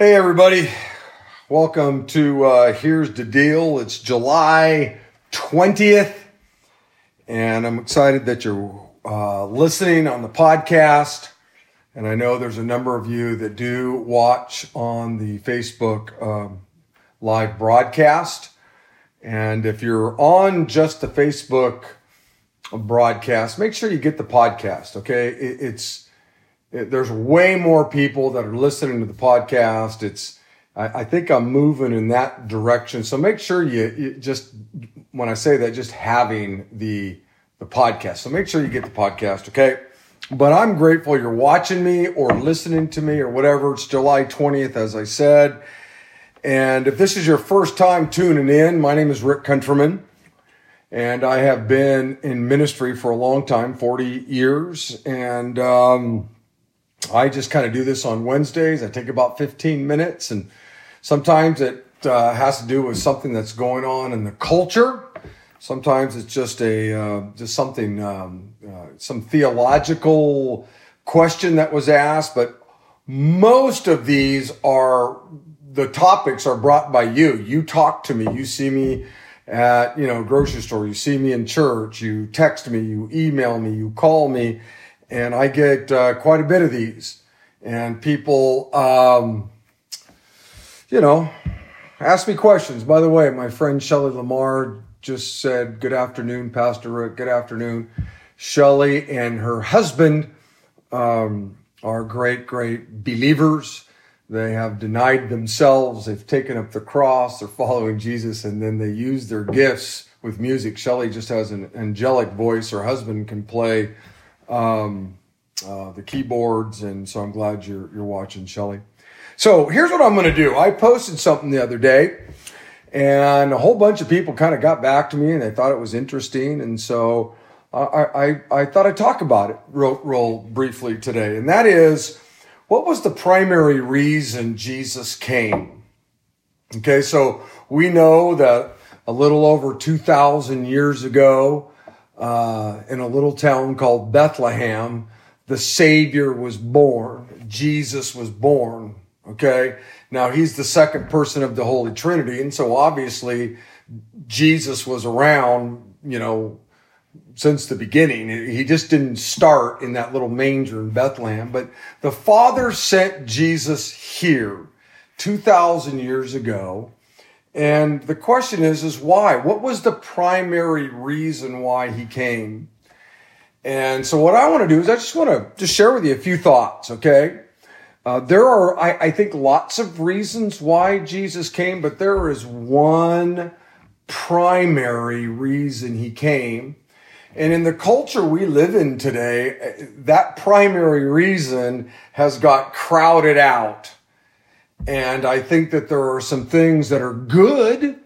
Hey, everybody. Welcome to uh, Here's the Deal. It's July 20th, and I'm excited that you're uh, listening on the podcast. And I know there's a number of you that do watch on the Facebook um, live broadcast. And if you're on just the Facebook broadcast, make sure you get the podcast, okay? It, it's it, there's way more people that are listening to the podcast. It's, I, I, think I'm moving in that direction. So make sure you, you just, when I say that, just having the, the podcast. So make sure you get the podcast. Okay. But I'm grateful you're watching me or listening to me or whatever. It's July 20th, as I said. And if this is your first time tuning in, my name is Rick Countryman. And I have been in ministry for a long time, 40 years. And, um, I just kind of do this on Wednesdays. I take about 15 minutes, and sometimes it uh, has to do with something that's going on in the culture. Sometimes it's just a uh, just something um, uh, some theological question that was asked, but most of these are the topics are brought by you. You talk to me. You see me at you know grocery store. You see me in church. You text me. You email me. You call me and I get uh, quite a bit of these. And people, um, you know, ask me questions. By the way, my friend Shelly Lamar just said, Good afternoon, Pastor Rick. Good afternoon. Shelly and her husband um, are great, great believers. They have denied themselves. They've taken up the cross. They're following Jesus, and then they use their gifts with music. Shelly just has an angelic voice. Her husband can play um, uh, the keyboards, and so I'm glad you're you're watching, Shelly. So here's what I'm going to do. I posted something the other day, and a whole bunch of people kind of got back to me, and they thought it was interesting, and so I I, I thought I'd talk about it real, real briefly today, and that is what was the primary reason Jesus came. Okay, so we know that a little over 2,000 years ago, uh, in a little town called Bethlehem, the Savior was born. Jesus was born. Okay. Now he's the second person of the Holy Trinity. And so obviously Jesus was around, you know, since the beginning. He just didn't start in that little manger in Bethlehem, but the Father sent Jesus here 2,000 years ago and the question is, is why? What was the primary reason why he came? And so what I want to do is I just want to just share with you a few thoughts, okay? Uh, there are, I, I think, lots of reasons why Jesus came, but there is one primary reason he came. And in the culture we live in today, that primary reason has got crowded out. And I think that there are some things that are good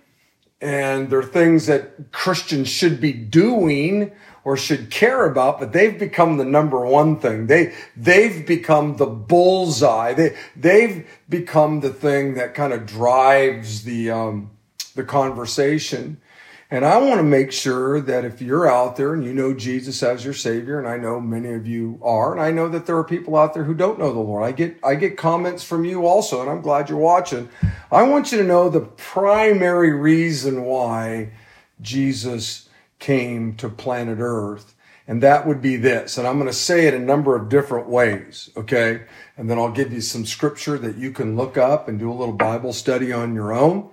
and there are things that Christians should be doing or should care about, but they've become the number one thing. They, they've become the bullseye. They, they've become the thing that kind of drives the, um, the conversation. And I want to make sure that if you're out there and you know Jesus as your savior, and I know many of you are, and I know that there are people out there who don't know the Lord. I get, I get comments from you also, and I'm glad you're watching. I want you to know the primary reason why Jesus came to planet earth. And that would be this. And I'm going to say it a number of different ways. Okay. And then I'll give you some scripture that you can look up and do a little Bible study on your own.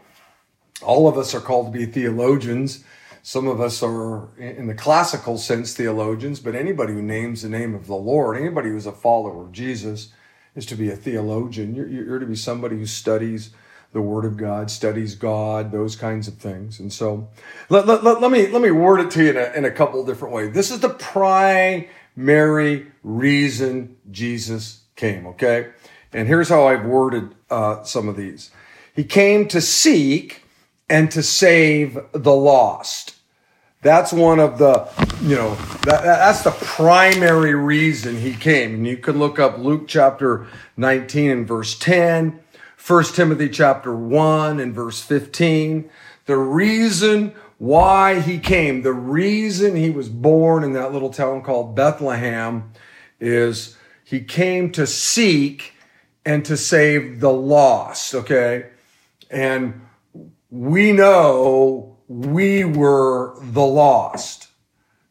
All of us are called to be theologians. Some of us are, in the classical sense, theologians, but anybody who names the name of the Lord, anybody who's a follower of Jesus, is to be a theologian. You're, you're to be somebody who studies the Word of God, studies God, those kinds of things. And so, let, let, let, let me let me word it to you in a, in a couple different ways. This is the primary reason Jesus came. Okay, and here's how I've worded uh, some of these. He came to seek and to save the lost. That's one of the, you know, that, that's the primary reason he came. And you can look up Luke chapter 19 and verse 10, 1 Timothy chapter 1 and verse 15. The reason why he came, the reason he was born in that little town called Bethlehem is he came to seek and to save the lost. Okay. And we know we were the lost.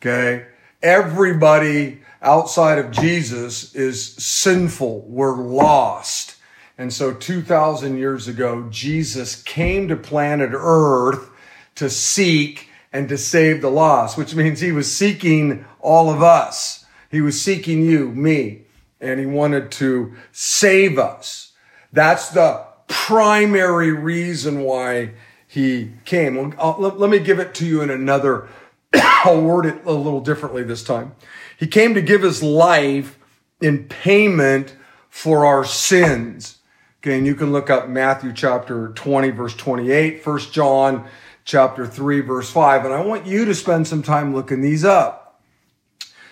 Okay. Everybody outside of Jesus is sinful. We're lost. And so 2000 years ago, Jesus came to planet earth to seek and to save the lost, which means he was seeking all of us. He was seeking you, me, and he wanted to save us. That's the primary reason why he came. Let me give it to you in another, I'll word it a little differently this time. He came to give his life in payment for our sins. Okay, and you can look up Matthew chapter 20, verse 28, 1 John chapter 3, verse 5. And I want you to spend some time looking these up.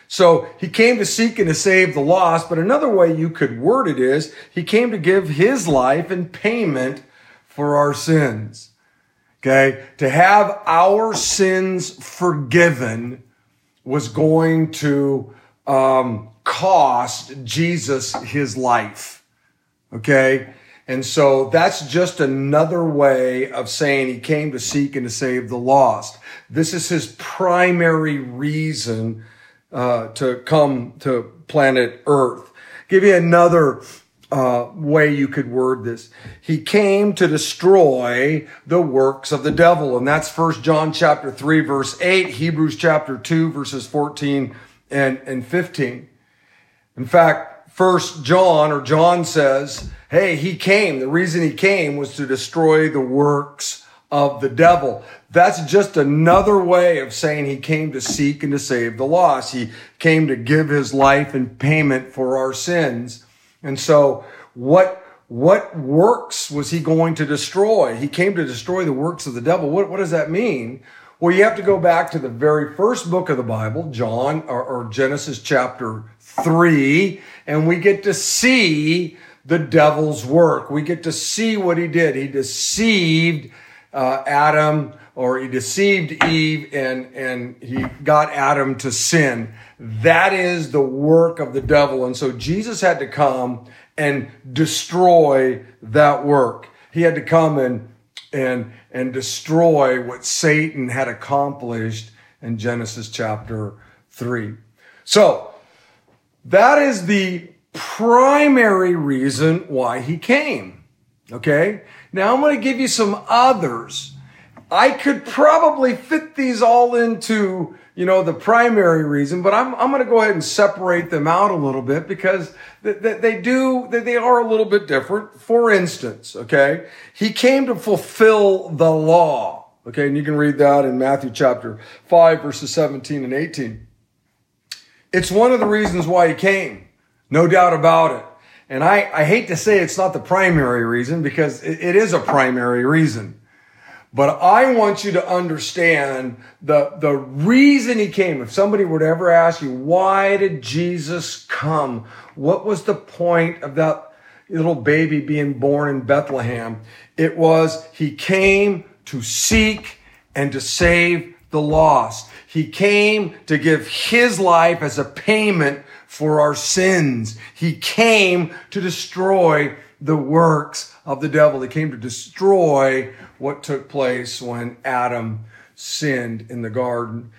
So he came to seek and to save the lost, but another way you could word it is he came to give his life in payment for our sins. Okay. To have our sins forgiven was going to um, cost Jesus his life. Okay. And so that's just another way of saying he came to seek and to save the lost. This is his primary reason uh, to come to planet Earth. Give you another uh, way you could word this. He came to destroy the works of the devil. And that's first John chapter 3 verse 8, Hebrews chapter 2 verses 14 and, and 15. In fact, first John or John says, Hey, he came. The reason he came was to destroy the works of the devil. That's just another way of saying he came to seek and to save the lost. He came to give his life in payment for our sins. And so what, what works was he going to destroy? He came to destroy the works of the devil. What, what does that mean? Well, you have to go back to the very first book of the Bible, John or, or Genesis chapter three, and we get to see the devil's work. We get to see what he did. He deceived uh, Adam or he deceived Eve and, and he got Adam to sin. That is the work of the devil. And so Jesus had to come and destroy that work. He had to come and, and, and destroy what Satan had accomplished in Genesis chapter three. So that is the primary reason why he came. Okay. Now I'm going to give you some others. I could probably fit these all into, you know, the primary reason, but I'm, I'm going to go ahead and separate them out a little bit because they, they do, they are a little bit different. For instance, okay, he came to fulfill the law. Okay. And you can read that in Matthew chapter 5 verses 17 and 18. It's one of the reasons why he came. No doubt about it. And I, I hate to say it's not the primary reason because it, it is a primary reason. But I want you to understand the, the reason he came. If somebody were to ever ask you, why did Jesus come? What was the point of that little baby being born in Bethlehem? It was he came to seek and to save the lost. He came to give his life as a payment for our sins. He came to destroy the works of the devil. He came to destroy what took place when Adam sinned in the garden.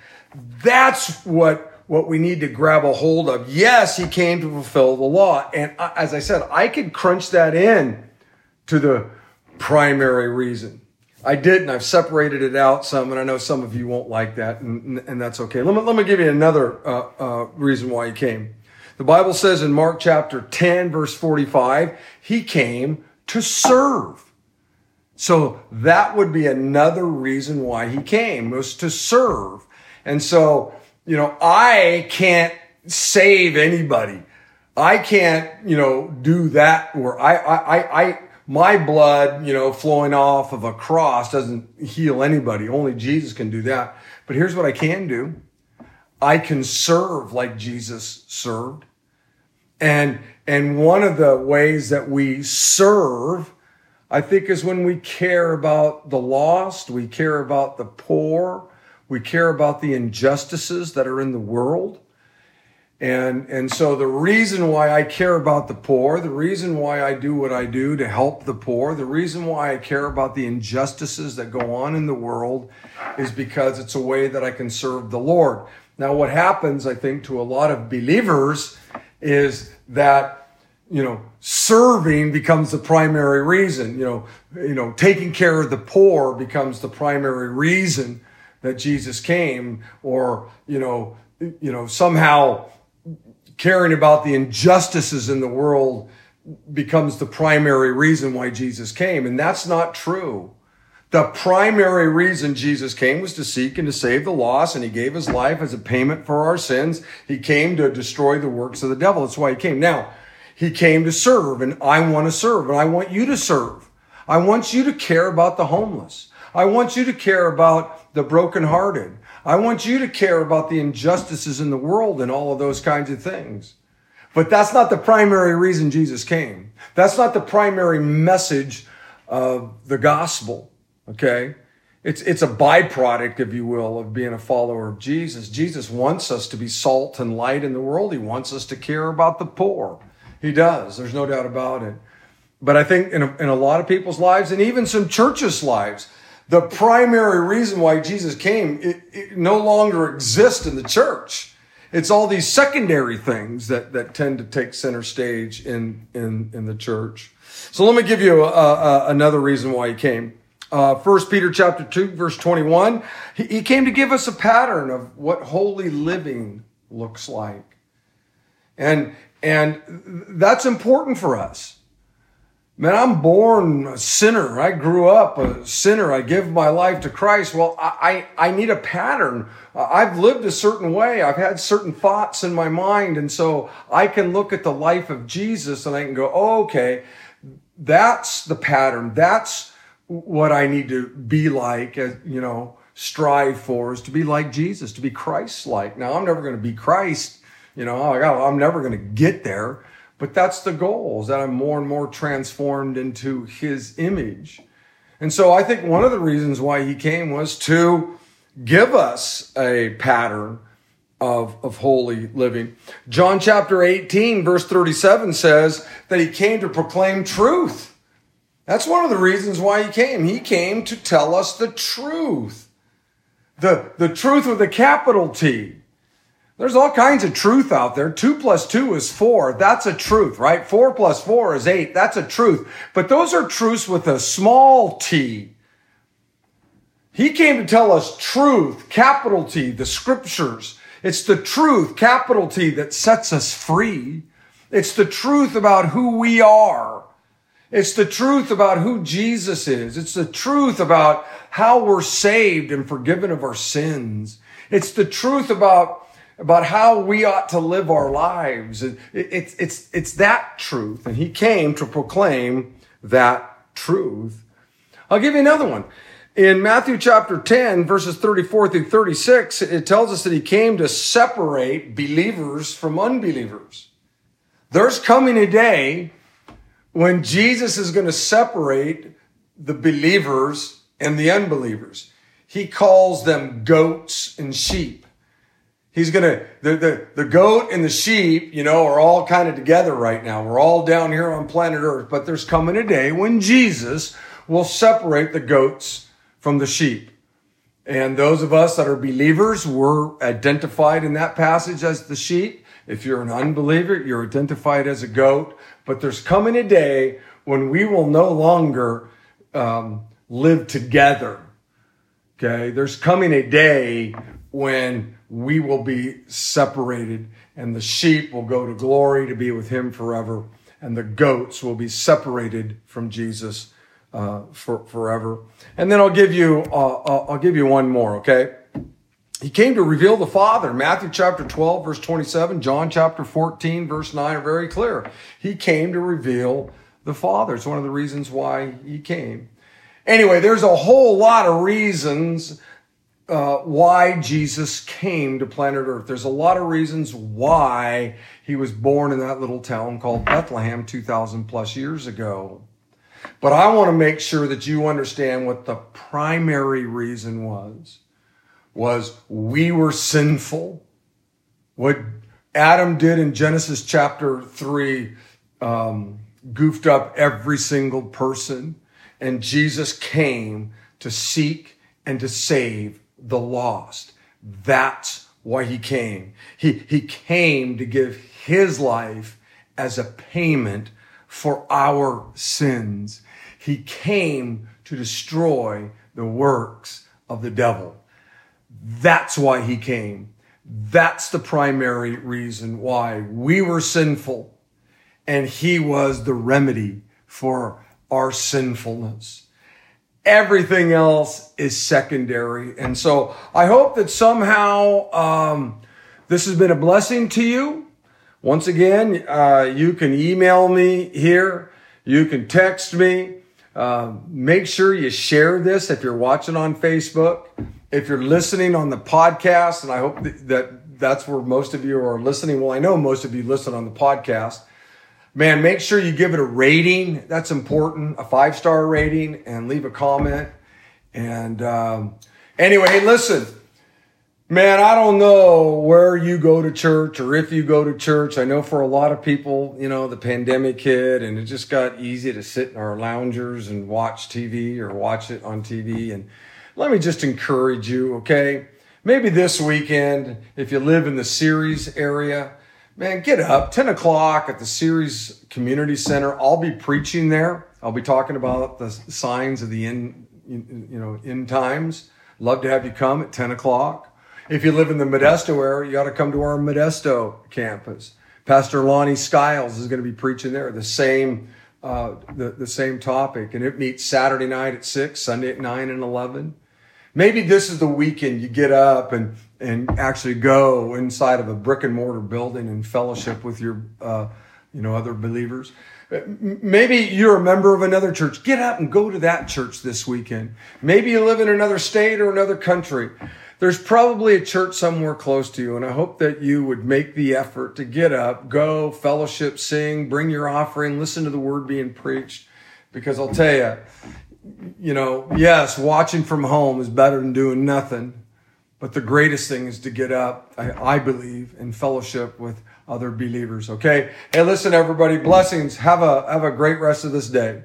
That's what, what we need to grab a hold of. Yes, he came to fulfill the law. And as I said, I could crunch that in to the primary reason. I didn't. I've separated it out some, and I know some of you won't like that, and, and that's okay. Let me, let me give you another uh, uh, reason why he came. The Bible says in Mark chapter 10, verse 45, he came to serve. So that would be another reason why he came was to serve. And so, you know, I can't save anybody. I can't, you know, do that where I, I, I, my blood, you know, flowing off of a cross doesn't heal anybody. Only Jesus can do that. But here's what I can do. I can serve like Jesus served. And, and one of the ways that we serve, I think, is when we care about the lost, we care about the poor, we care about the injustices that are in the world. And, and so the reason why I care about the poor, the reason why I do what I do to help the poor, the reason why I care about the injustices that go on in the world is because it's a way that I can serve the Lord. Now, what happens, I think, to a lot of believers is that, you know, serving becomes the primary reason, you know, you know, taking care of the poor becomes the primary reason that Jesus came or, you know, you know, somehow caring about the injustices in the world becomes the primary reason why Jesus came. And that's not true. The primary reason Jesus came was to seek and to save the lost, and he gave his life as a payment for our sins. He came to destroy the works of the devil. That's why he came. Now, he came to serve, and I want to serve, and I want you to serve. I want you to care about the homeless. I want you to care about the brokenhearted. I want you to care about the injustices in the world and all of those kinds of things. But that's not the primary reason Jesus came. That's not the primary message of the gospel. Okay. It's, it's a byproduct, if you will, of being a follower of Jesus. Jesus wants us to be salt and light in the world. He wants us to care about the poor. He does. There's no doubt about it. But I think in a, in a lot of people's lives and even some churches' lives, the primary reason why Jesus came it, it no longer exists in the church. It's all these secondary things that, that tend to take center stage in, in, in the church. So let me give you a, a, another reason why he came. Uh, First Peter chapter two, verse 21. He, he came to give us a pattern of what holy living looks like. And, and that's important for us. Man, I'm born a sinner. I grew up a sinner. I give my life to Christ. Well, I, I, I need a pattern. I've lived a certain way. I've had certain thoughts in my mind. And so I can look at the life of Jesus and I can go, oh, okay, that's the pattern. That's what I need to be like, uh, you know, strive for is to be like Jesus, to be Christ like. Now, I'm never going to be Christ. You know, I'm never going to get there. But that's the goal, is that I'm more and more transformed into his image. And so I think one of the reasons why he came was to give us a pattern of, of holy living. John chapter 18, verse 37 says that he came to proclaim truth. That's one of the reasons why he came. He came to tell us the truth. The, the truth with a capital T. There's all kinds of truth out there. Two plus two is four. That's a truth, right? Four plus four is eight. That's a truth. But those are truths with a small t. He came to tell us truth, capital T, the scriptures. It's the truth, capital T, that sets us free. It's the truth about who we are. It's the truth about who Jesus is. It's the truth about how we're saved and forgiven of our sins. It's the truth about about how we ought to live our lives. It's, it's, it's that truth. And he came to proclaim that truth. I'll give you another one. In Matthew chapter 10, verses 34 through 36, it tells us that he came to separate believers from unbelievers. There's coming a day when Jesus is going to separate the believers and the unbelievers. He calls them goats and sheep. He's gonna the, the the goat and the sheep, you know, are all kind of together right now. We're all down here on planet Earth, but there's coming a day when Jesus will separate the goats from the sheep. And those of us that are believers, we're identified in that passage as the sheep. If you're an unbeliever, you're identified as a goat. But there's coming a day when we will no longer um, live together. Okay, there's coming a day when we will be separated and the sheep will go to glory to be with him forever and the goats will be separated from Jesus uh, for, forever. And then I'll give you uh, I'll give you one more. Okay, he came to reveal the Father. Matthew chapter twelve verse twenty seven, John chapter fourteen verse nine are very clear. He came to reveal the Father. It's one of the reasons why he came. Anyway, there's a whole lot of reasons uh, why Jesus came to planet Earth. There's a lot of reasons why he was born in that little town called Bethlehem 2,000 plus years ago. But I want to make sure that you understand what the primary reason was. Was we were sinful. What Adam did in Genesis chapter 3, um, goofed up every single person, and Jesus came to seek and to save the lost. That's why he came. He, he came to give his life as a payment for our sins. He came to destroy the works of the devil. That's why he came. That's the primary reason why we were sinful and he was the remedy for our sinfulness. Everything else is secondary. And so I hope that somehow um, this has been a blessing to you. Once again, uh, you can email me here. You can text me. Uh, make sure you share this if you're watching on Facebook. If you're listening on the podcast, and I hope that that's where most of you are listening. Well, I know most of you listen on the podcast. Man, make sure you give it a rating. That's important. A five star rating and leave a comment. And um, anyway, hey, listen, man, I don't know where you go to church or if you go to church. I know for a lot of people, you know, the pandemic hit and it just got easy to sit in our loungers and watch TV or watch it on TV. And let me just encourage you, okay? Maybe this weekend, if you live in the Ceres area, man, get up 10 o'clock at the Ceres Community Center. I'll be preaching there. I'll be talking about the signs of the end, you know, end times. Love to have you come at 10 o'clock. If you live in the Modesto area, you got to come to our Modesto campus. Pastor Lonnie Skiles is going to be preaching there. The same, uh, the, the same topic. And it meets Saturday night at 6, Sunday at 9 and 11. Maybe this is the weekend you get up and and actually go inside of a brick and mortar building and fellowship with your, uh, you know, other believers. Maybe you're a member of another church. Get up and go to that church this weekend. Maybe you live in another state or another country. There's probably a church somewhere close to you, and I hope that you would make the effort to get up, go, fellowship, sing, bring your offering, listen to the word being preached. Because I'll tell you, you know, yes, watching from home is better than doing nothing. But the greatest thing is to get up, I, I believe, in fellowship with other believers. Okay. Hey, listen, everybody, blessings. Have a, have a great rest of this day.